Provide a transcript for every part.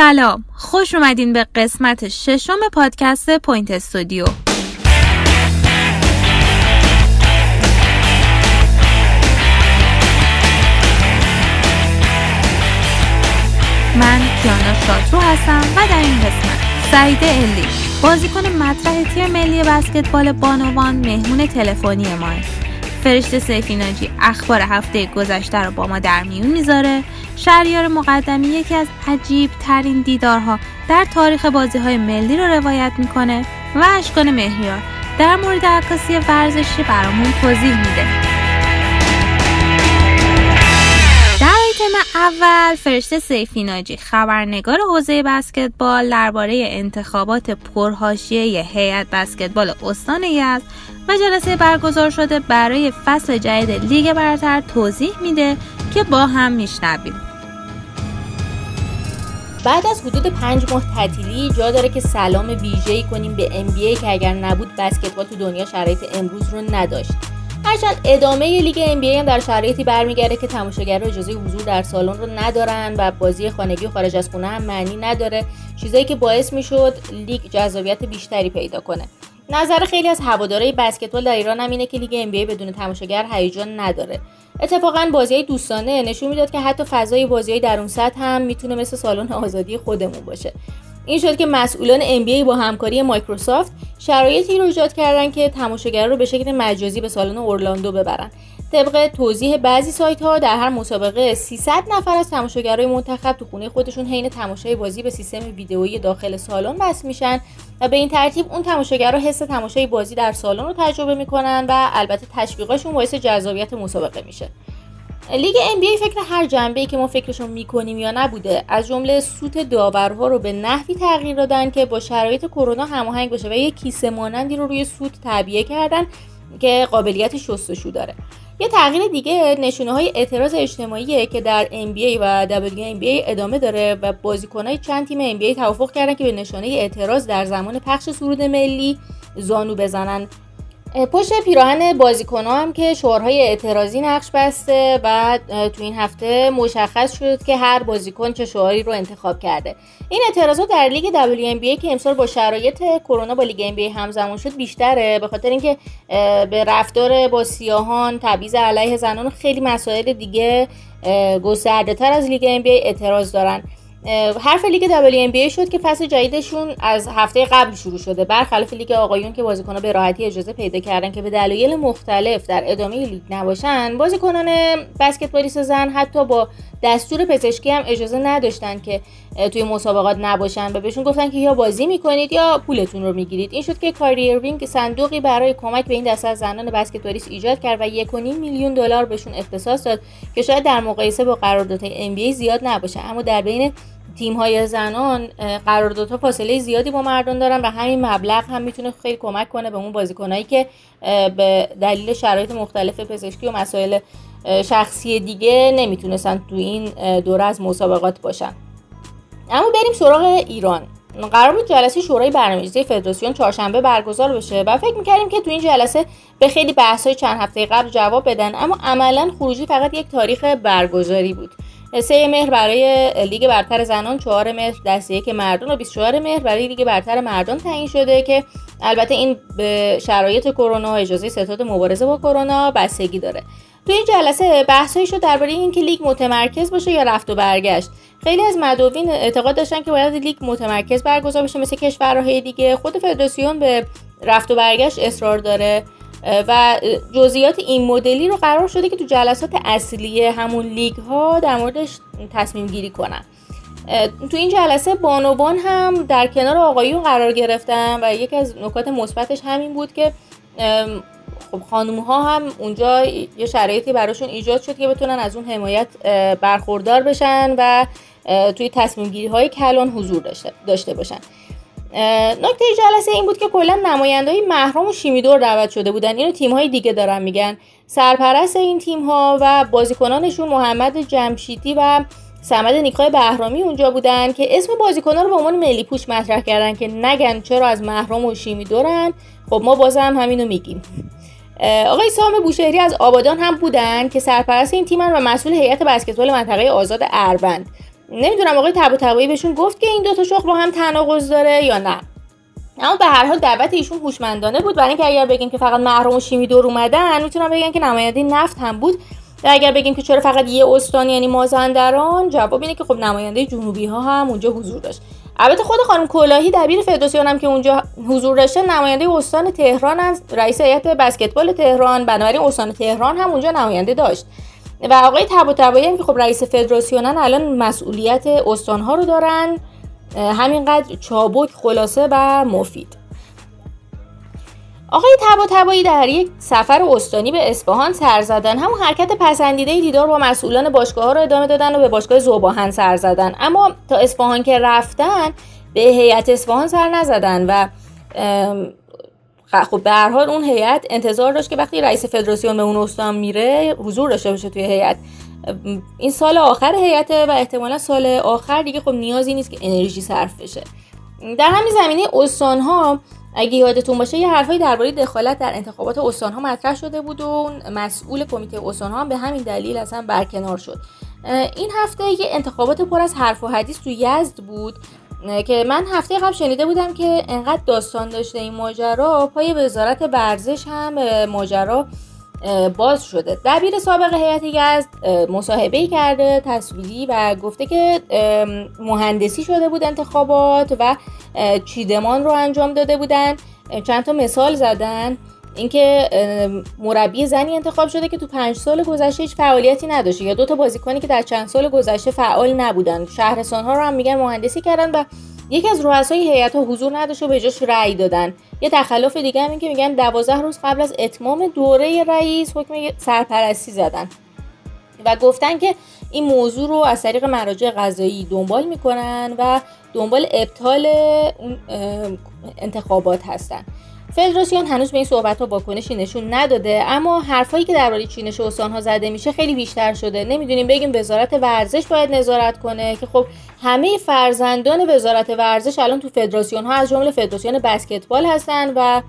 سلام. خوش اومدین به قسمت ششم پادکست پوینت استودیو. من کیانا شاترو هستم و در این قسمت سعیده الی بازیکن مطرح تیم ملی بسکتبال بانوان مهمون تلفنی ماست. فرشته سیفی ناجی اخبار هفته گذشته رو با ما در میون می‌ذاره. شهریار مقدمی یکی از عجیب ترین دیدارها در تاریخ بازی های ملی رو روایت می‌کنه و اشکان مهریار در مورد عکاسی ورزشی برامون توضیح میده. تم اول فرشته سیفیناجی خبرنگار حوزه بسکتبال درباره انتخابات پرهاشیه هیئت بسکتبال استان یزد و جلسه برگزار شده برای فصل جدید لیگ برتر توضیح میده که با هم میشنویم. بعد از حدود پنج ماه تعطیلی جا داره که سلام ویژه‌ای کنیم به NBA که اگر نبود بسکتبال تو دنیا شرایط امروز رو نداشت. هرچند ادامه لیگ NBA هم در شرایطی برمیگرده که تماشاگرها اجازه حضور در سالن رو ندارن و بازی خانگی و خارج از خونه هم معنی نداره. چیزایی که باعث می‌شد لیگ جذابیت بیشتری پیدا کنه. نظر خیلی از هوادارهای بسکتبال در ایران هم اینه که لیگ NBA بدون تماشاگر هیجان نداره. اتفاقا بازی دوستانه نشون می‌داد که حتی فضای بازی در اون سطح هم می‌تونه مثل سالن آزادی خودمون باشه. این شد که مسئولان NBA با همکاری مایکروسافت شرایطی رو ایجاد کردن که تماشاگر رو به شکل مجازی به سالن اورلاندو ببرن. طبق توضیح بعضی سایت ها در هر مسابقه 300 نفر از تماشاگرای منتخب تو خونه خودشون حین تماشای بازی به سیستم ویدئویی داخل سالن وصل میشن و به این ترتیب اون تماشاگرها حس تماشای بازی در سالن رو تجربه می‌کنن و البته تشویقشون باعث جذابیت مسابقه میشه. لیگ NBA فکر هر جنبه ای که ما فکرشون می‌کنیم یا نبوده از جمله سوت داورها رو به نحوی تغییر دادن که با شرایط کرونا هماهنگ باشه و یک کیسه مانندی رو روی سوت تعبیه کردن که قابلیت شستشو داره. یه تغییر دیگه نشونه های اعتراض اجتماعیه که در NBA و WNBA ادامه داره و بازیکنهای چند تیم NBA توافق کردن که به نشانه اعتراض در زمان پخش سرود ملی زانو بزنن. پشت پیراهن بازیکن هم که شعارهای اعتراضی نقش بسته و تو این هفته مشخص شد که هر بازیکن چه شعاری رو انتخاب کرده. این اعتراضات در لیگ WNBA که امسال با شرایط کرونا با لیگ NBA همزمان شد بیشتره به خاطر اینکه به رفتار با سیاهان تبعیض علیه زنان و خیلی مسائل دیگه گسترده تر از لیگ NBA اعتراض دارن. حرف لیگ WNBA شد که فصل جدیدشون از هفته قبل شروع شده. برخلاف لیگ آقایون که بازیکنان به راحتی اجازه پیدا کردن که به دلایل مختلف در ادامه لیگ نباشن بازیکنان بسکتبالیست زن حتی با دستور پزشکی هم اجازه نداشتن که توی مسابقات نباشن و بهشون گفتن که یا بازی می‌کنید یا پولتون رو می‌گیرید. این شد که کاری وینگ صندوقی برای کمک به این دسته از زنان بسکتبالیست ایجاد کرد و 1.5 میلیون دلار بهشون اختصاص داد که شاید در مقایسه با قراردادهای NBA زیاد نباشه. اما در بین تیم های زنان قراردادها فاصله زیادی با مردان دارن و همین مبلغ هم می‌تونه خیلی کمک کنه به اون بازیکنایی که به دلیل شرایط مختلف پزشکی و مسائل شخصی دیگه نمی‌تونستن تو این دوره از مسابقات باشن. اما بریم سراغ ایران. قرار بود جلسه شورای برنامه‌ریزی فدراسیون چهارشنبه برگزار بشه و فکر می‌کردیم که تو این جلسه به خیلی بحث‌های چند هفته قبل جواب بدن اما عملا خروجی فقط یک تاریخ برگزاری بود. سه مهر برای لیگ برتر زنان چهار مهر دسته یک مردان و 24 مهر برای لیگ برتر مردان تعیین شده که البته این به شرایط کرونا و اجازه ستاد مبارزه با کرونا بستگی داره. تو این جلسه بحثایی شد درباره اینکه لیگ متمرکز باشه یا رفت و برگشت. خیلی از مدوین اعتقاد داشتن که باید لیگ متمرکز برگزار بشه مثل کشورهای دیگه. خود فدراسیون به رفت و برگشت اصرار داره. و جزئیات این مدلی رو قرار شده که تو جلسات اصلی همون لیگ ها در موردش تصمیم گیری کنن. تو این جلسه بانوان هم در کنار آقایون قرار گرفتن و یکی از نکات مثبتش همین بود که خب خانوم ها هم اونجا یه شرایطی براشون ایجاد شد که بتونن از اون حمایت برخوردار بشن و توی تصمیم گیری های کلان حضور داشته, داشته باشن. نکته جلسه این بود که کلا نمایندهای محرم و شیمیدور دعوت شده بودن. اینو تیم های دیگه دارن میگن. سرپرست این تیم ها و بازیکنانشون محمد جمشیدی و سمد نیکای بهرامی اونجا بودن که اسم بازیکنان رو به عنوان ملی پوش مطرح کردن که نگن چرا از محرم و شیمیدورن خب ما بازم همینو میگیم. آقای سام بوشهری از آبادان هم بودن که سرپرست این تیمن و مسئول هیئت بسکتبال منطقه آزاد اربند. نمی‌دونم آقای تبا تبایی بهشون گفت که این دوتا شغل با هم تناقض داره یا نه. اما به هر حال دعوت ایشون هوشمندانه بود. برای اینکه اگر بگیم که فقط محروم و شیمی دور اومدن می‌تونم بگن که نماینده نفت هم بود. و اگر بگیم که چرا فقط یه استان یعنی مازندران جواب اینه که خب نماینده جنوبی ها هم اونجا حضور داشت. البته خود خانم کلاهی دبیر فدراسیون هم که اونجا حضور داشته نماینده استان تهران از رئیس هیئت بسکتبال تهران بنابراین استان تهران هم اونجا نماینده داشت. و آقای تبا هم که خب رئیس فدراسیونن الان مسئولیت استانها رو دارن همینقدر چابک خلاصه و مفید. آقای تبا تبایی در یک سفر استانی به اصفهان سر زدن. همون حرکت پسندیده دیدار با مسئولان باشگاه ها رو ادامه دادن و به باشگاه زوباهن سر زدن. اما تا اصفهان که رفتن به هیئت اصفهان سر نزدن و خب به هر حال اون هیئت انتظار داشت که وقتی رئیس فدراسیون به اون استان میره حضور داشته باشه توی هیئت. این سال آخر هیئت و احتمالا سال آخر دیگه خب نیازی نیست که انرژی صرف بشه. در همین زمینه استان ها اگه یادتون باشه یه حرفایی درباره دخالت در انتخابات استان ها مطرح شده بود و مسئول کمیته استان ها به همین دلیل اصلا برکنار شد. این هفته یه انتخابات پر از حرف و حدیث تو یزد بود. که من هفته قبل شنیده بودم که انقدر داستان داشته این ماجرا پای وزارت ورزش هم ماجرا باز شده. دبیر سابق هیئت یزد مصاحبه کرده تصویری و گفته که مهندسی شده بود انتخابات و چیدمان رو انجام داده بودن. چند تا مثال زدن. اینکه مربی زنی انتخاب شده که تو پنج سال گذشته هیچ فعالیتی نداشته یا دو تا بازیکنی که در چند سال گذشته فعال نبودن. شهرستان ها رو هم میگن مهندسی کردن و یکی از رؤسای هیئت ها حضور نداشت و به جاش رأی دادن. یه تخلف دیگه هم این که میگن دوازده روز قبل از اتمام دوره رئیس حکم سرپرستی زدن و گفتن که این موضوع رو از طریق مراجع قضایی دنبال می‌کنن و دنبال ابطال انتخابات هستن. فدراسیون هنوز به این صحبت ها واکنشی نشون نداده اما حرفایی که درباره چینش استان ها زده میشه خیلی بیشتر شده. نمی‌دونیم بگیم وزارت ورزش باید نظارت کنه که خب همه فرزندان وزارت ورزش الان تو فدراسیون ها از جمله فدراسیون بسکتبال هستن و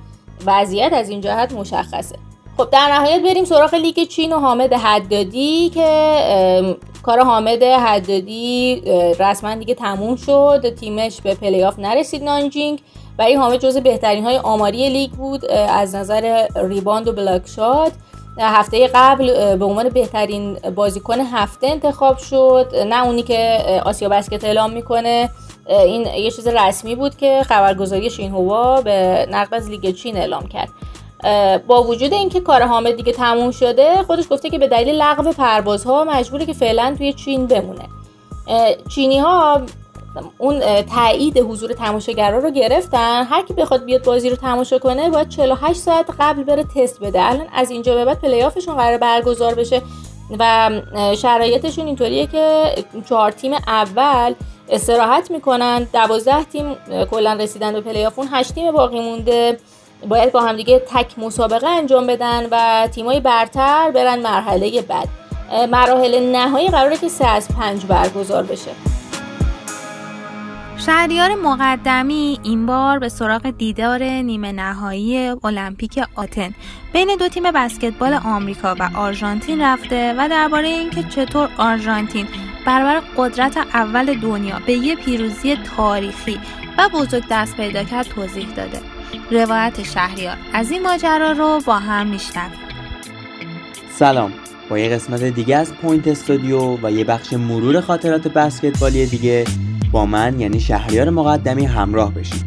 وضعیت از این جهت مشخصه. خب در نهایت بریم سراغ لیگ چین و حامد حدادی که کار حامد حدادی رسما دیگه تموم شد. تیمش به پلی‌آف نرسید نانجینگ برای حامد جزو بهترین های آماری لیگ بود از نظر ریباند و block shot. هفته قبل به عنوان بهترین بازیکن هفته انتخاب شد. نه اونی که Asia Basket اعلام می‌کنه. این یه چیز رسمی بود که خبرگزاری شینهوا به نقل از لیگ چین اعلام کرد. با وجود اینکه کار حامد دیگه تموم شده خودش گفته که به دلیل لغو پروازها مجبوره که فعلا توی چین بمونه. چینی ها اون تایید حضور تماشاگرا رو گرفتن. هر کی بخواد بیاد بازی رو تماشا کنه باید 48 ساعت قبل بره تست بده. الان از اینجا به بعد پلیافشون قرار برگزار بشه و شرایطشون اینطوریه که چهار تیم اول استراحت می‌کنن. دوازده تیم کلا رسیدن به پلیاف اون هشت تیم باقی مونده. باید با همدیگه تک مسابقه انجام بدن و تیمای برتر برن مرحله بعد. مراحل نهایی قراره که سه از پنج برگزار بشه. شهریار مقدمی این بار به سراغ دیدار نیمه نهایی المپیک آتن. بین دو تیم بسکتبال آمریکا و آرژانتین رفته و درباره اینکه چطور آرژانتین برابر قدرت اول دنیا به یه پیروزی تاریخی و بزرگ دست پیدا کرد توضیح داده. روایت شهریار. از این ماجرا رو با هم میشنویم. سلام. با یه قسمت دیگه از پوینت استودیو و یه بخش مرور خاطرات بسکتبالی دیگه با من یعنی شهریار مقدمی همراه بشید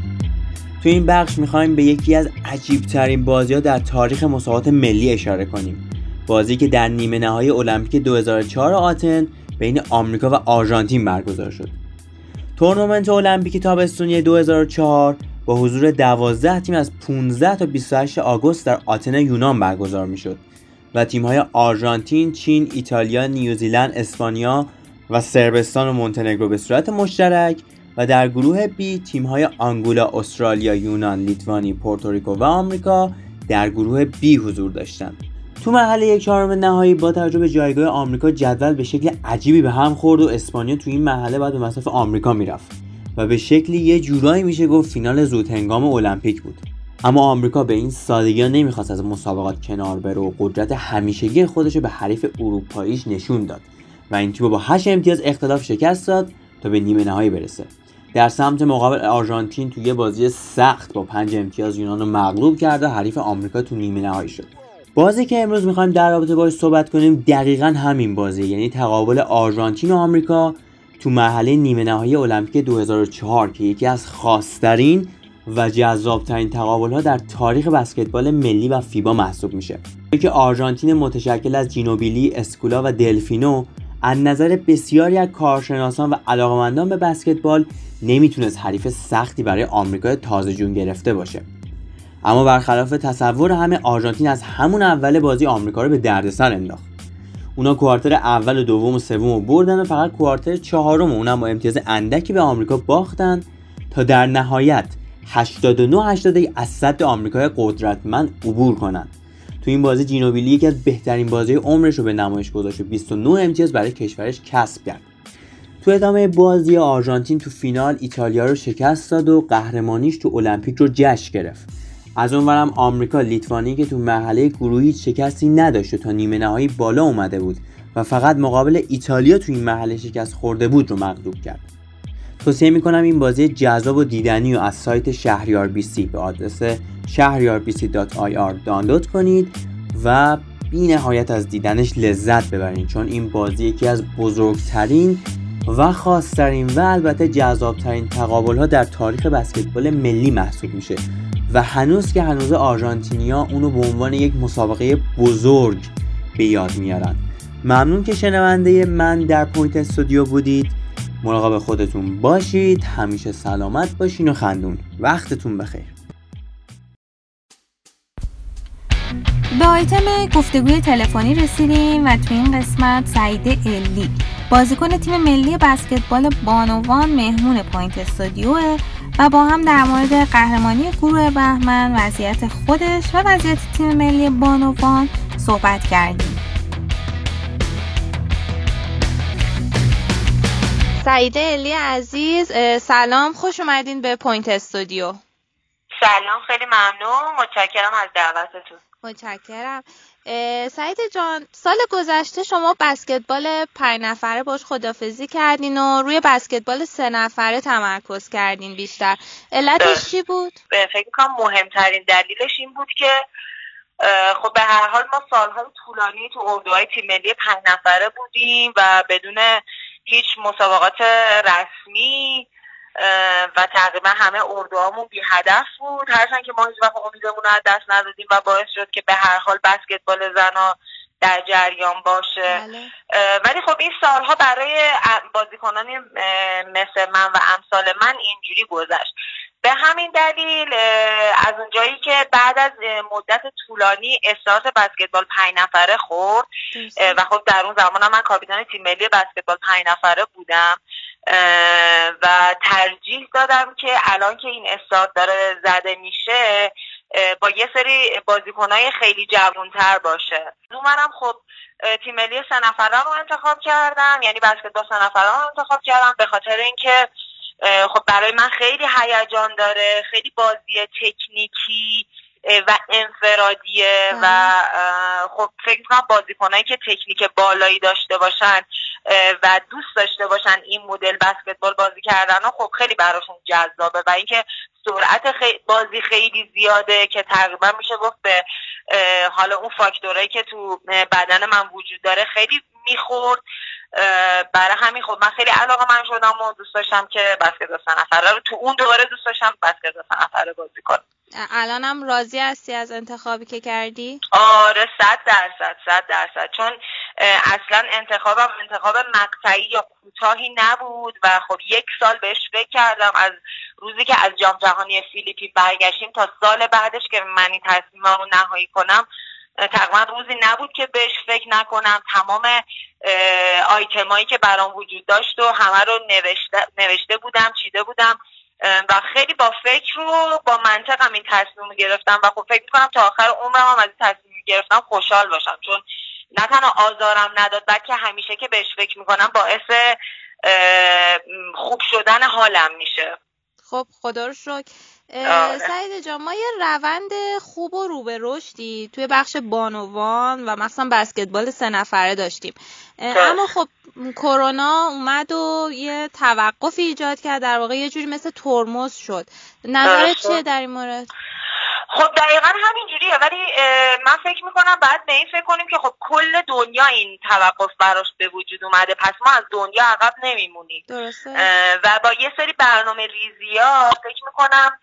تو این بخش می‌خوایم به یکی از عجیبترین بازی ها در تاریخ مسابقات ملی اشاره کنیم. بازی که در نیمه نهایی المپیک 2004 آتن بین آمریکا و آرژانتین برگزار شد. تورنمنت المپیک تابستونی 2004 با حضور 12 تیم از 15 تا 28 آگوست در آتن یونان برگزار می‌شد و تیم‌های آرژانتین، چین، ایتالیا، نیوزیلند، اسپانیا و سربستان و مونتنگرو به صورت مشترک و در گروه B تیم‌های آنگولا، استرالیا، یونان، لیتوانی، پورتوریکو و آمریکا در گروه بی حضور داشتند. تو مرحله یک چهارم نهایی با توجه به جایگاه آمریکا جدول به شکل عجیبی به هم خورد و اسپانیا تو این مرحله بعد به مصاف آمریکا می‌رفت و به شکلی یه جورایی میشه گفت فینال زود هنگام المپیک بود. اما آمریکا به این سادگی ها نمی‌خواست از مسابقات کنار بره و قدرت همیشگی خودش به حریف اروپاییش نشون داد و این تیم با 8 امتیاز اختلاف شکست داد تا به نیمه نهایی برسه. در سمت مقابل آرژانتین توی بازی سخت با پنج امتیاز یونان رو مغلوب کرد و حریف آمریکا تو نیمه نهایی شد. بازی که امروز می‌خوایم در رابطه باش صحبت کنیم دقیقا همین بازی یعنی تقابل آرژانتین و آمریکا تو مرحله نیمه نهایی المپیک 2004 که یکی از خاصترین و جذابترین تقابل ها در تاریخ بسکتبال ملی و فیبا محسوب میشه. که آرژانتین متشکل از جینوبیلی، اسکولا و دلفینو از نظر بسیاری از کارشناسان و علاقمندان به بسکتبال نمی‌تونست حریف سختی برای آمریکای تازه جون گرفته باشه. اما برخلاف تصور همه آرژانتین از همون اول بازی آمریکا رو به دردسر انداخت. اونا کوارتر اول و دوم و سوم رو بردن و فقط کوارتر چهارم و اونم با امتیاز اندکی به آمریکا باختن تا در نهایت 89 81 از صد آمریکای قدرتمند عبور کنند تو این بازی جینوبیلی یکی از بهترین بازی عمرش رو به نمایش گذاشت و 29 امتیاز برای کشورش کسب کرد. تو ادامه بازی آرژانتین تو فینال ایتالیا رو شکست داد و قهرمانیش تو المپیک رو جشن گرفت. از اونورم آمریکا لیتوانی که تو مرحله گروهی شکستی نداشت و تا نیمه نهایی بالا اومده بود و فقط مقابل ایتالیا تو این مرحله شکست خورده بود رو مغلوب کرد. توصیه می‌کنم این بازی جذاب و دیدنی و از سایت شهریار بی سی به آدرس شهریار دانلود کنید و بی نهایت از دیدنش لذت ببرین چون این بازی یکی از بزرگترین و خاصترین و البته جذابترین تقابل ها در تاریخ بسکتبال ملی محسوب میشه. و هنوز که هنوزه آرژانتینیا اونو به عنوان یک مسابقه بزرگ به یاد میارن. ممنون که شنونده من در پوینت استودیو بودید. مراقب خودتون باشید. همیشه سلامت باشین و خندون. وقتتون بخیر. به آیتم گفتگوی تلفنی رسیدیم و تو این قسمت سعید الی بازیکن تیم ملی بسکتبال بانوان مهمون پوینت استودیوه. و با هم در مورد قهرمانی گروه بهمن وضعیت خودش و وضعیت تیم ملی بانوان صحبت کردیم. سعیده الی عزیز سلام خوش اومدین به پوینت استودیو. سلام خیلی ممنون متشکرم از دعوتتون. متشکرم. سعید جان سال گذشته شما بسکتبال پنج نفره باش خدافظی کردین و روی بسکتبال سه نفره تمرکز کردین بیشتر علتش چی بود؟ فکر کنم مهمترین دلیلش این بود که خب به هر حال ما سالهای طولانی تو اردوهای تیم ملی پنج نفره بودیم و بدون هیچ مسابقات رسمی و تقریبا همه اردوهامون بی هدف بود. هرچند که ما هیچ وقت امیدمون از دست ندادیم و باعث شد که به هر حال بسکتبال زنا در جریان باشه. بله. ولی خب این سالها برای بازیکنانی مثل من و امثال من اینجوری گذشت. به همین دلیل از اونجایی که بعد از مدت طولانی احساس بسکتبال پنج نفره خورد و خب در اون زمان من کاپیتان تیم ملی بسکتبال پنج نفره بودم و ترجیح دادم که الان که این استارت داره زده میشه با یه سری بازیکنهای خیلی جوانتر باشه. منم خب تیم ملی سه نفره رو انتخاب کردم یعنی بسکتبال سه نفره رو انتخاب کردم به خاطر اینکه خب برای من خیلی هیجان داره خیلی بازی تکنیکی و انفرادیه و خب فکر کنم بازیکنایی که تکنیک بالایی داشته باشن و دوست داشته باشن این مدل بسکتبال بازی کردن خب خیلی براشون جذابه و اینکه سرعت بازی خیلی زیاده که تقریبا میشه گفت به حالا اون فاکتورایی که تو بدن من وجود داره خیلی می‌خورد. برای همین خب من خیلی علاقه من شدم و دوست داشتم که بسکتبال سه نفره رو تو اون دوباره دوست داشتم بسکتبال سه نفره بازی کنم. الانم راضی هستی از انتخابی که کردی؟ آره صد درصد صد درصد. چون اصلا انتخابم انتخاب مقطعی یا کوتاهی نبود و خب یک سال بهش فکر کردم. از روزی که از جام جهانی فیلیپین برگشتیم تا سال بعدش که من این تصمیمم رو نهایی کنم تقریبا روزی نبود که بهش فکر نکنم. تمام آیتمایی که برام وجود داشت و همه رو نوشته, نوشته بودم چیده بودم و خیلی با فکر رو با منطقم این تصمیم گرفتم و خب فکر کنم تا آخر عمرم هم از این تصمیم گرفتم خوشحال باشم. چون نه تنها آزارم نداد بلکه همیشه که بهش فکر می‌کنم باعث خوب شدن حالم میشه. خب خدا رو شکر. سعید جان ما یه روند خوب و رو به رشدی توی بخش بانوان و مثلا بسکتبال سه نفره داشتیم. اما خب کرونا اومد و یه توقف ایجاد کرد در واقع یه جوری مثل ترمز شد. نظرت چیه در این مورد؟ خب دقیقا همینجوریه ولی من فکر می‌کنم بعد به این فکر کنیم که خب کل دنیا این توقف براش به وجود اومده. پس ما از دنیا عقب نمیمونیم. و با یه سری برنامه ریزی ها فکر می‌کنم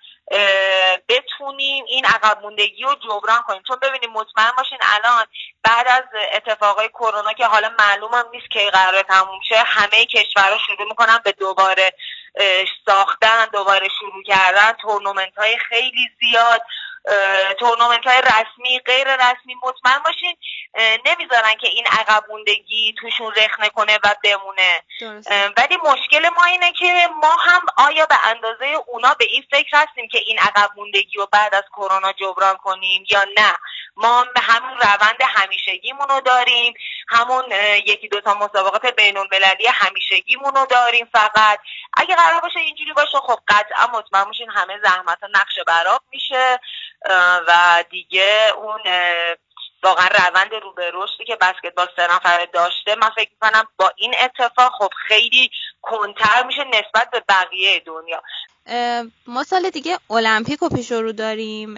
بتونیم این عقب موندگی رو جبران کنیم چون ببینیم مطمئن باشین الان بعد از اتفاقای کرونا که حالا معلوم هم نیست که قرار تموم شه همه کشورها شروع می‌کنن به دوباره ساختن دوباره شروع کردن. تورنمنت های خیلی زیاد تورنمنت های رسمی غیر رسمی. مطمئن باشین نمی‌ذارن که این عقب موندگی توشون رخ نکنه و بمونه. ولی مشکل ما اینه که ما هم آیا به اندازه اونا به این فکر هستیم که این عقب موندگی رو بعد از کرونا جبران کنیم یا نه. ما همون روند همیشگیمون رو داریم. همون یکی دوتا مسابقات بین المللی همیشگیمون رو داریم فقط. اگه قرار باشه اینجوری باشه خب قطعا مطمئن باشین همه زحمت نقش براب میشه. و دیگه اون واقعا روند رو به رشدی که بسکتبال سه نفره داشته من فکر می‌کنم با این اتفاق خب خیلی کمتر میشه نسبت به بقیه دنیا. ما سال دیگه المپیک رو پیش رو داریم.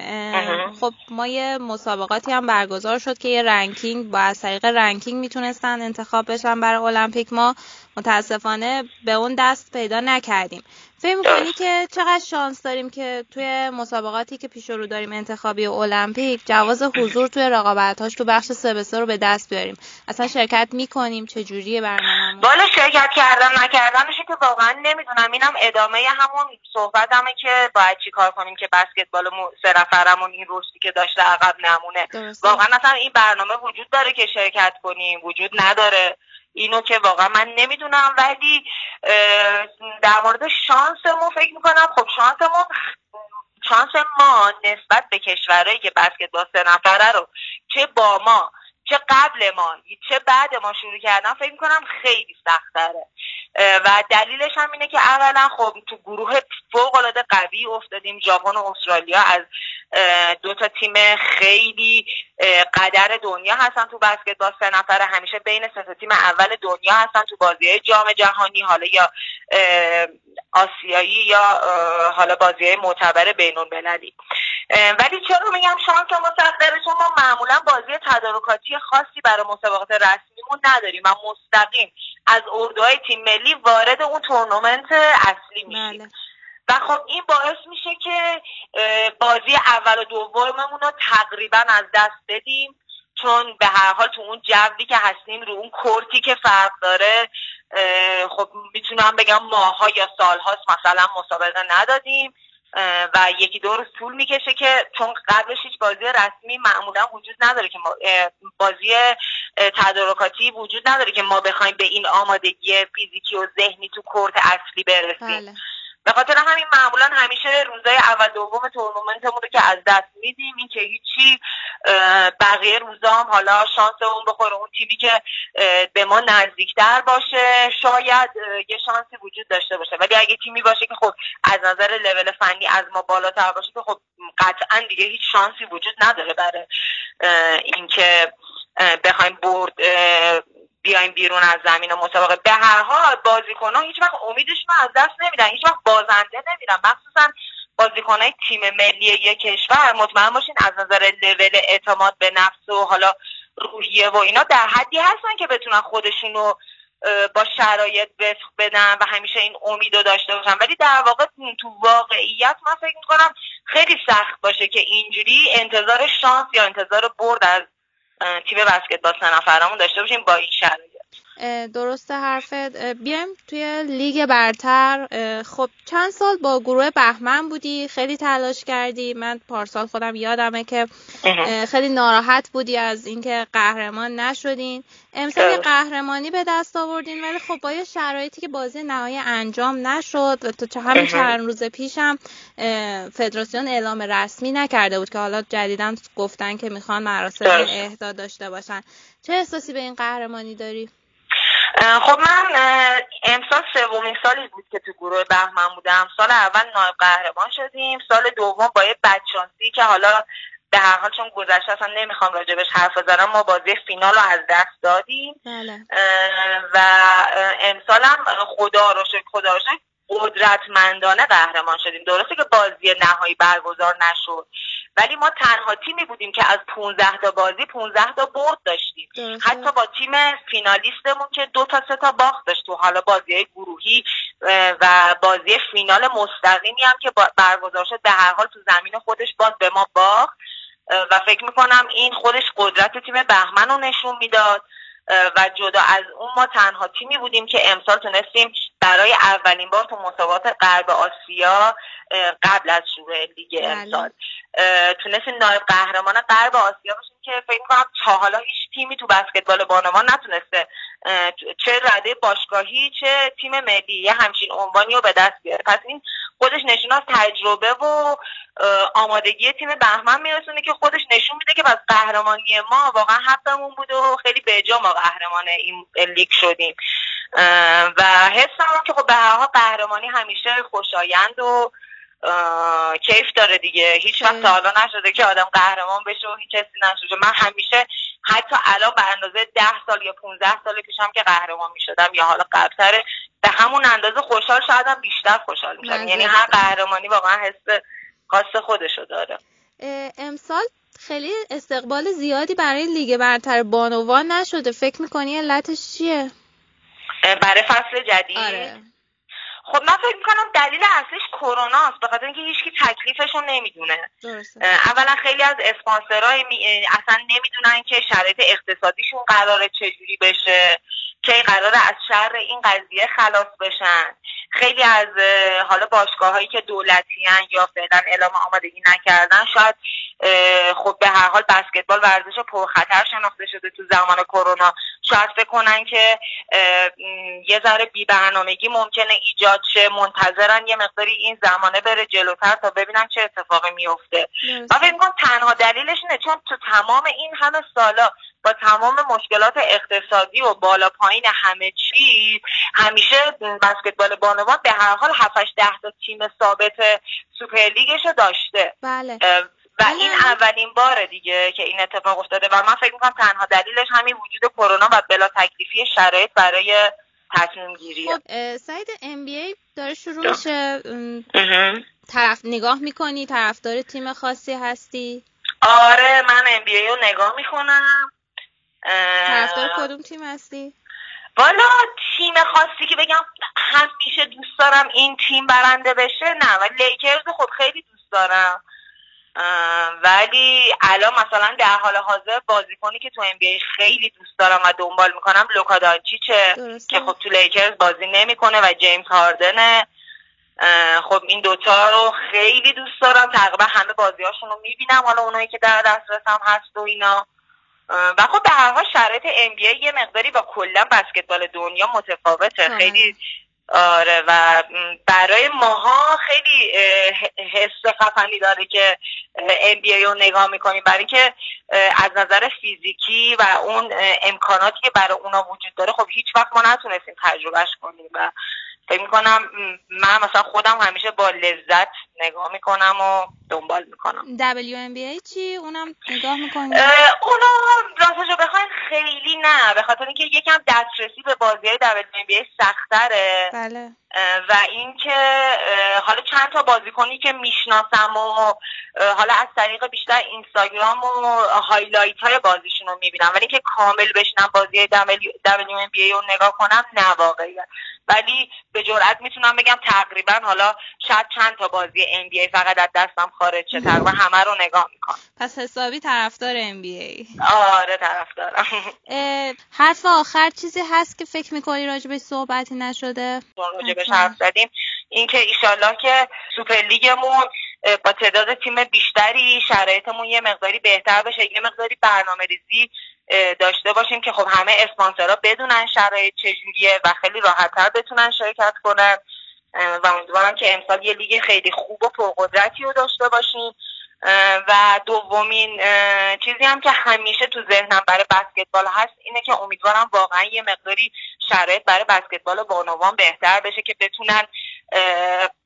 خب ما یه مسابقاتی هم برگزار شد که یه ranking با از طریق ranking می‌تونستن انتخاب بشن برای المپیک. ما متاسفانه به اون دست پیدا نکردیم. فکر می‌کنی که چقدر شانس داریم که توی مسابقاتی که پیش رو داریم انتخابی المپیک جواز حضور توی رقابت‌هاش تو بخش سه به سه رو به دست بیاریم؟ اصلا شرکت می‌کنیم؟ چه جوریه برنامه بالا شرکت کردن نکردنش که واقعا نمی‌دونم. اینم ادامه همون صحبتمه که باید چیکار کنیم که بسکتبال سه نفرمون این رشدی که داشته عقب نمونه. واقعا اصلا این برنامه وجود داره که شرکت کنیم. وجود نداره. اینو که واقعا من نمی‌دونم ولی در مورد شانسمون فکر می‌کنم خب شانسمون شانس ما نسبت به کشورهایی که بسکتبال سه نفره رو چه با ما چه قبل ما چه بعد ما شروع کردن فکر می‌کنم خیلی سخت داره و دلیلش هم اینه که اولا خب تو گروه فوق العاده قوی افتادیم. ژاپن و استرالیا از دو تا تیم خیلی قدر دنیا هستن تو بسکتبال. سه نفر همیشه بین سه تیم اول دنیا هستن تو بازی جام جهانی حالا یا آسیایی یا حالا بازی معتبر بین المللی ولی چرا میگم شانس مسخره چون ما معمولا بازی تدارکاتی خاصی برای مسابقات رسمیمون نداریم و مستقیم از اردوهای تیم ملی وارد اون تورنمنت اصلی میشیم بله. و خب این باعث میشه که بازی اول و دوممون رو تقریبا از دست بدیم چون به هر حال تو اون جوی که هستیم رو اون کورتی که فرق داره خب می‌تونم بگم ماها یا سالهاست مثلا مسابقه ندادیم و یکی دو روز طول می‌کشه که چون قبلش هیچ بازی رسمی معمولا وجود نداره که ما بازی تدارکاتی وجود نداره که ما بخوایم به این آمادگی فیزیکی و ذهنی تو کورت اصلی برسیم بله. به خاطر همین معمولا همیشه روزای اول دوم تورنمنتمون رو که از دست میدیم این که هیچی بقیه روزا هم حالا شانس اون بخوره. اون تیمی که به ما نزدیکتر باشه شاید یه شانسی وجود داشته باشه. ولی اگه تیمی باشه که خب از نظر لول فنی از ما بالاتر باشه که خب قطعا دیگه هیچ شانسی وجود نداره برای اینکه بخوایم برد بیایم بیرون از زمین و مسابقه. به هر حال بازیکن‌ها هیچ وقت امیدشون از دست نمیدن. هیچ وقت بازنده نمیدن. مخصوصا بازیکنهای تیم ملی یک کشور. مطمئن باشین از نظر لول اعتماد به نفس و حالا روحیه و اینا در حدی هستن که بتونن خودشونو با شرایط وفق بدن و همیشه این امید رو داشته باشن. ولی در واقع تو واقعیت من فکر می‌کنم خیلی سخت باشه که اینجوری انتظار شانس یا انتظار برد از تیم بسکتبال سه نفرمون داشته باشیم با این شرایط. درسته حرفت بیایم توی لیگ برتر. خب چند سال با گروه بهمن بودی؟ خیلی تلاش کردی. من پارسال خودم یادمه که خیلی ناراحت بودی از اینکه قهرمان نشدین. امسال قهرمانی به دست آوردین ولی خب با یه شرایطی که بازی نهایی انجام نشد و تا همین چند روز پیشم فدراسیون اعلام رسمی نکرده بود که حالا جدیدا گفتن که می‌خوان مراسم اهدا داشته باشن. چه احساسی به این قهرمانی داری؟ خب من امسال سومین سالی بود که تو گروه بهمن بودم. سال اول نایب قهرمان شدیم. سال دوم با یه بدشانسی که حالا به هر حال چون گذشته اصلا نمی‌خوام راجبش حرف بزنم ما بازی فینال رو از دست دادیم. بله. و امسال هم خدا رو شکر خدا رو شکر قدرتمندانه قهرمان شدیم. درسته که بازی نهایی برگزار نشد. ولی ما تنها تیمی بودیم که از 15 تا بازی 15 تا برد داشتیم. حتی با تیم فینالیستمون که دو تا سه تا باخت داشت تو حالا بازی گروهی و بازی فینال مستقیمی هم که برگزار شد به هر حال تو زمین خودش باز به ما باخت. و فکر می‌کنم این خودش قدرت تیم بهمن رو نشون می‌داد. و جدا از اون ما تنها تیمی بودیم که امسال تونستیم برای اولین بار تو مسابقات غرب آسیا قبل از شروع لیگ بله. امسال. تونستیم نایب قهرمان غرب آسیا باشیم که فکر می‌کنم تا حالا هیچ تیمی تو بسکتبال بانوان نتونسته. چه رده باشگاهی چه تیم ملی. یه همچین عنوانی رو به دست بیاره. پس این خودش نشون از تجربه و آمادگی تیم بهمن میرسونه که خودش نشون میده که پس قهرمانی ما واقعا حقمون بود و خیلی به ما قهرمان این لیگ شدیم. و حسم که خب به هر حال قهرمانی همیشه خوشایند و کیف داره دیگه. هیچ وقت تا حالا نشده که آدم قهرمان بشه و هیچ حسی نشده. من همیشه حتی الان به اندازه ده سال یا 15 سال پیشم که قهرمان می‌شدم یا حالا قبلتره به همون اندازه خوشحال شدم بیشتر خوشحال میشم. یعنی هر قهرمانی واقعا حس خاص خودشو داره. امسال خیلی استقبال زیادی برای لیگ برتر بانوان نشده. فکر می‌کنی علتش چیه؟ برای فصل جدید. آره. خب من فکر می‌کنم دلیل اصلیش کرونا است به خاطر اینکه هیچکی تکلیفشون نمی‌دونه. درسته. اه، اولا خیلی از اسپانسرهای می- اصلا نمی‌دونن که شرایط اقتصادیشون قراره چجوری بشه کی قراره از شر این قضیه خلاص بشن. خیلی از حالا باشگاه هایی که دولتی یا فعلا اعلام آمادگی نکردن شاید خب به هر حال بسکتبال ورزش پرخطر شناخته شده تو زمان کرونا. شاید فکر کنن که یه ذره بی برنامگی ممکنه ایجاد شه. منتظرن یه مقداری این زمانه بره جلوتر تا ببینن چه اتفاقی میفته من فکر تنها دلیلش اینه چون تو تمام این همه سالا با تمام مشکلات اقتصادی و بالا پایین همه چیز همیشه بسکتبال بانوان به هر حال 7 ده تا تیم ثابت سوپرلیگش رو داشته. بله. و این اولین باره دیگه که این اتفاق افتاده و من فکر می‌کنم تنها دلیلش همین وجود کرونا و بلا تکلیفی شرایط برای تصمیم گیری. خب سعید ام بی ای داره شروع میشه. طرف نگاه می‌کنی طرفدار تیم خاصی هستی؟ آره من NBA رو نگاه می‌کنم. طرفدار کدوم تیم هستی؟ والا تیم خاصی که بگم همیشه دوست دارم این تیم برنده بشه نه ولی لیکرز خب خیلی دوست دارم. ولی الان مثلا در حال حاضر بازیکنی که تو NBA خیلی دوست دارم و دنبال می‌کنم لوکا دونچیچه که خب تو لیکرز بازی نمی‌کنه و جیمز هاردنه. خب این دوتا رو خیلی دوست دارم. تقریبا همه بازیهاشون رو می‌بینم. حالا اونایی که در دسترسم هست و اینا. و خب به هر حال شرایط ام یه مقداری با کلا بسکتبال دنیا متفاوته. خیلی آره و برای ماها خیلی حس خفنی داره که بی رو نگاه می‌کنیم. برای اینکه اه، از نظر فیزیکی و اون امکاناتی که برای اونا وجود داره خب هیچ وقت ما نتونستیم تجربهش کنیم. و فکر می‌کنم من مثلا خودم همیشه با لذت نگاه می‌کنم و دنبال می‌کنم. WNBA چی؟ اونم نگاه می‌کنی؟ اونا راستش رو بخواین خیلی نه به خاطر اینکه یکم دسترسی به بازی های WNBA سختره. بله. و اینکه حالا چند تا بازیکنی که می‌شناسم و حالا از طریق بیشتر اینستاگرام و هایلایت های بازیشون رو می‌بینم. ولی که کامل بشنم بازی WNBA رو نگاه کنم نه واقعیت ولی به جرئت می‌تونم بگم تقریبا حالا شاید چند تا بازی NBA فقط از دستم خارج شه تقریبا همه رو نگاه می‌کنم. پس حسابی طرفدار NBA آره طرف دارم اه، حرف آخر چیزی هست که فکر می‌کنی راجبش صحبتی نشده؟ راجبش. حرف زدیم. اینکه ایشالله که سوپر لیگمون با تعداد تیم بیشتری شرایطمون یه مقداری بهتر بشه یه مقداری برنامه ریزی داشته باشیم که خب همه اسپانسرها بدونن شرایط چجوریه و خیلی راحتتر بتونن شرکت کنن. و امیدوارم که امسال یه لیگ خیلی خوب و پرقدرتی رو داشته باشیم. و دومین چیزی هم که همیشه تو ذهنم برای بسکتبال هست اینه که امیدوارم واقعا یه مقداری شرایط برای بسکتبال بانوان بهتر بشه که بتونن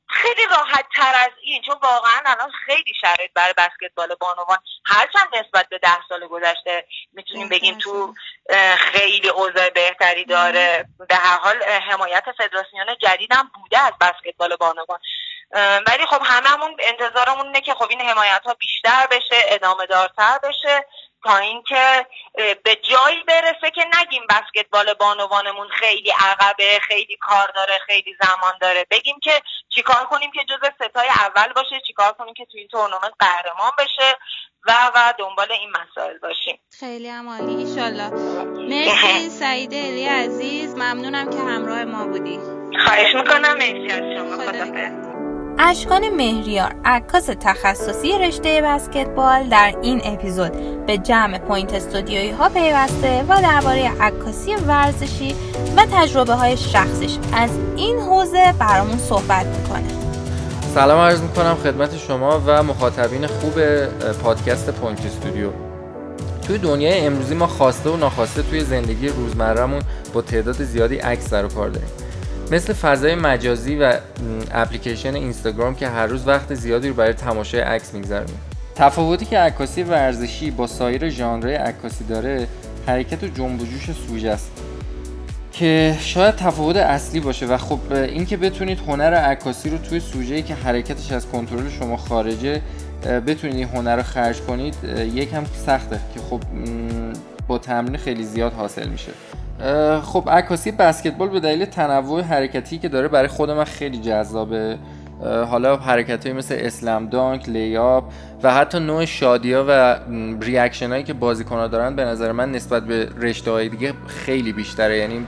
خیلی راحت تر از این چون واقعا الان خیلی شرایط برای بسکتبال بانوان هرچند نسبت به ده سال گذشته می‌تونیم بگیم تو خیلی اوضاع بهتری داره. به هر حال حمایت فدراسیون جدیدم بوده از بسکتبال بانوان. ولی خب هممون انتظارمون اینه که خب این حمایت ها بیشتر بشه ادامه دارتر بشه. تا اینکه به جایی برسه که نگیم بسکتبال بانوانمون خیلی عقبه خیلی کار داره خیلی زمان داره. بگیم که چیکار کنیم که جز ستای اول باشه چیکار کنیم که توی این تورنمنت قهرمان بشه و و دنبال این مسائل باشیم. خیلی هم عالی ایشالله. مرسی سعید علی عزیز. ممنونم که همراه ما بودی. خواهش می‌کنم مرسی از شما. خدا اشکان مهریار عکاس تخصصی رشته بسکتبال در این اپیزود به جمع پوینت استودیویی ها پیوسته و درباره عکاسی ورزشی و تجربه های شخصیش از این حوزه برامون صحبت می‌کنه. سلام عرض می‌کنم خدمت شما و مخاطبین خوب پادکست Point Studio. توی دنیای امروزی ما خواسته و ناخواسته توی زندگی روزمرهمون با تعداد زیادی عکس سر و کار داریم. مثل فضای مجازی و اپلیکیشن اینستاگرام که هر روز وقت زیادی رو برای تماشای عکس میگذرونیم تفاوتی که عکاسی ورزشی با سایر ژانرهای عکاسی داره حرکت و جنب و جوش سوژه است که شاید تفاوت اصلی باشه. و خب اینکه بتونید هنر عکاسی رو توی سوژه‌ای که حرکتش از کنترل شما خارجه بتونید این هنر رو خرج کنید یکم سخته که خب با تمرین خیلی زیاد حاصل میشه. خب عکاسی بسکتبال به دلیل تنوع حرکتی که داره برای خود من خیلی جذابه. حالا حرکت های مثل اسلم دانک، لیاب و حتی نوع شادی ها و ریاکشن هایی که بازیکن ها دارن به نظر من نسبت به رشته های دیگه خیلی بیشتره. یعنی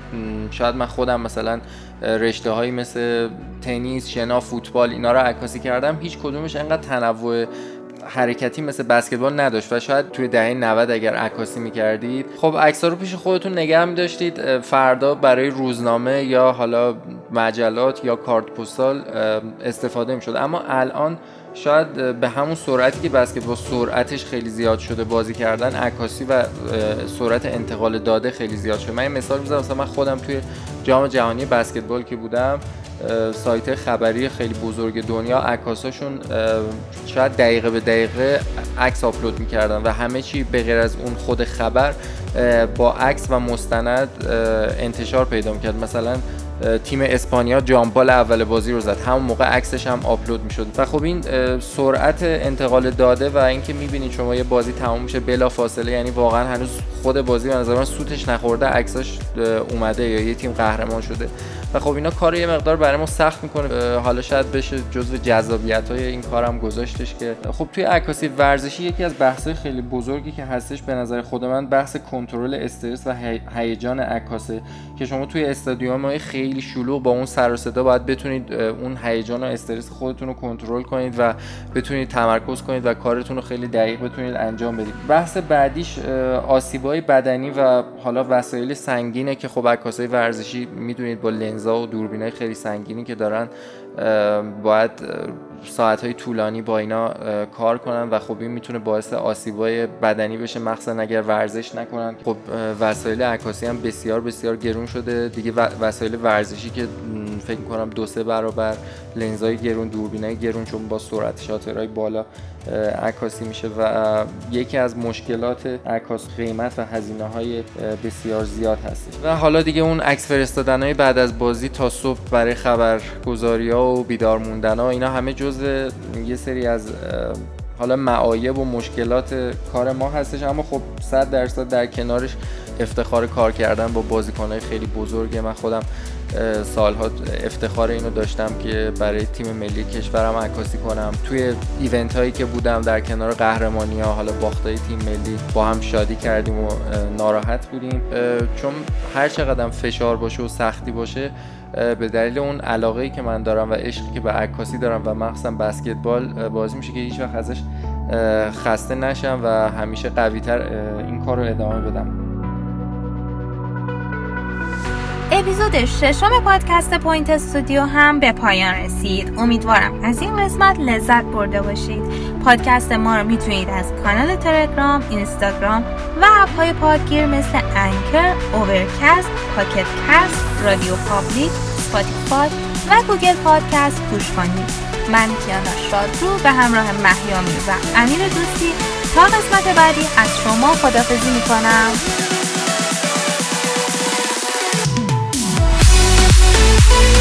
شاید من خودم مثلا رشته هایی مثل تنیس، شنا، فوتبال اینا رو عکاسی کردم هیچ کدومش انقدر تنوع حرکتی مثل بسکتبال نداشت و شاید توی دهه 90 اگر عکاسی می‌کردید خب عکس رو پیش خودتون نگه میداشتید فردا برای روزنامه یا حالا مجلات یا کارت پستال استفاده می‌شد. اما الان شاید به همون سرعتی که بسکتبال سرعتش خیلی زیاد شده بازی کردن عکاسی و سرعت انتقال داده خیلی زیاد شده. من یه مثال می‌زنم. مثلا من خودم توی جام جهانی بسکتبال که بودم سایت خبری خیلی بزرگ دنیا عکاساشون شاید دقیقه به دقیقه عکس آپلود می‌کردن و همه چی به غیر از اون خود خبر با عکس و مستند انتشار پیدا می‌کرد. مثلا تیم اسپانیا جامبال اول بازی رو زد. همون موقع عکسش هم آپلود می‌شد. و خب این سرعت انتقال داده و اینکه می‌بینید شما یه بازی تموم میشه بلا فاصله یعنی واقعا هنوز خود بازی به نظر من سوتش نخورده عکساش اومده یا یه تیم قهرمان شده. و خب اینا کار یه مقدار برای ما سخت می‌کنه. حالا شاید بشه جزو جذابیت های این کارم گذاشتش که خب توی عکاسی ورزشی یکی از بحث خیلی بزرگی که هستش به نظر خود من بحث کنترل استرس و هیجان عکاسه که شما توی استادیوم های خیلی شلوغ با اون سر و صدا باید بتونید اون هیجان و استرس خودتون رو کنترل کنید و بتونید تمرکز کنید و کارتون رو خیلی دقیق بتونید انجام بدید. بحث بعدیش آسیبای بدنی و حالا وسایل سنگینه که خب عکاسای ورزشی می‌دونید با لنز لنزا و دوربینای خیلی سنگینی که دارن باید ساعت های طولانی با اینا کار کنن و خب این می‌تونه باعث آسیبای بدنی بشه. مخصوصا اگر ورزش نکنن. خب وسایل عکاسی هم بسیار بسیار گرون شده. دیگه وسایل ورزشی که فکر کنم دو سه برابر. لنزای گرون دوربینای گرون چون با سرعت شاترهای بالا عکاسی میشه و یکی از مشکلات عکاس قیمت و هزینه های بسیار زیاد هستش. و حالا دیگه اون عکس فرستادن های بعد از بازی تا صبح برای خبرگزاری ها و بیدار موندن ها اینا همه جز یه سری از حالا معایب و مشکلات کار ما هستش اما خب 100 درصد در کنارش افتخار کار کردن با بازیکنهای خیلی بزرگه. من خودم سالها افتخار اینو داشتم که برای تیم ملی کشورم عکاسی کنم. توی event هایی که بودم در کنار قهرمانی ها حالا باخت‌های تیم ملی با هم شادی کردیم و ناراحت بودیم. چون هر چقدر فشار باشه و سختی باشه به دلیل اون علاقه که من دارم و عشقی که به عکاسی دارم و مخصوصا بسکتبال باعث میشه که هیچ وقت ازش خسته نشم و همیشه قویتر این کار رو ادامه بدم. اپیزود ششم پادکست Point Studio هم به پایان رسید. امیدوارم از این قسمت لذت برده باشید. پادکست ما رو می‌تونید از کانال تلگرام اینستاگرام و app های پادگیر مثل Anchor Overcast Pocket Casts RadioPublic Spotify و Google Podcasts گوش کنید. من کیانا شادرو به همراه مهیامی و امیر دوستی تا قسمت بعدی از شما خدافظی می‌کنم. Thank you.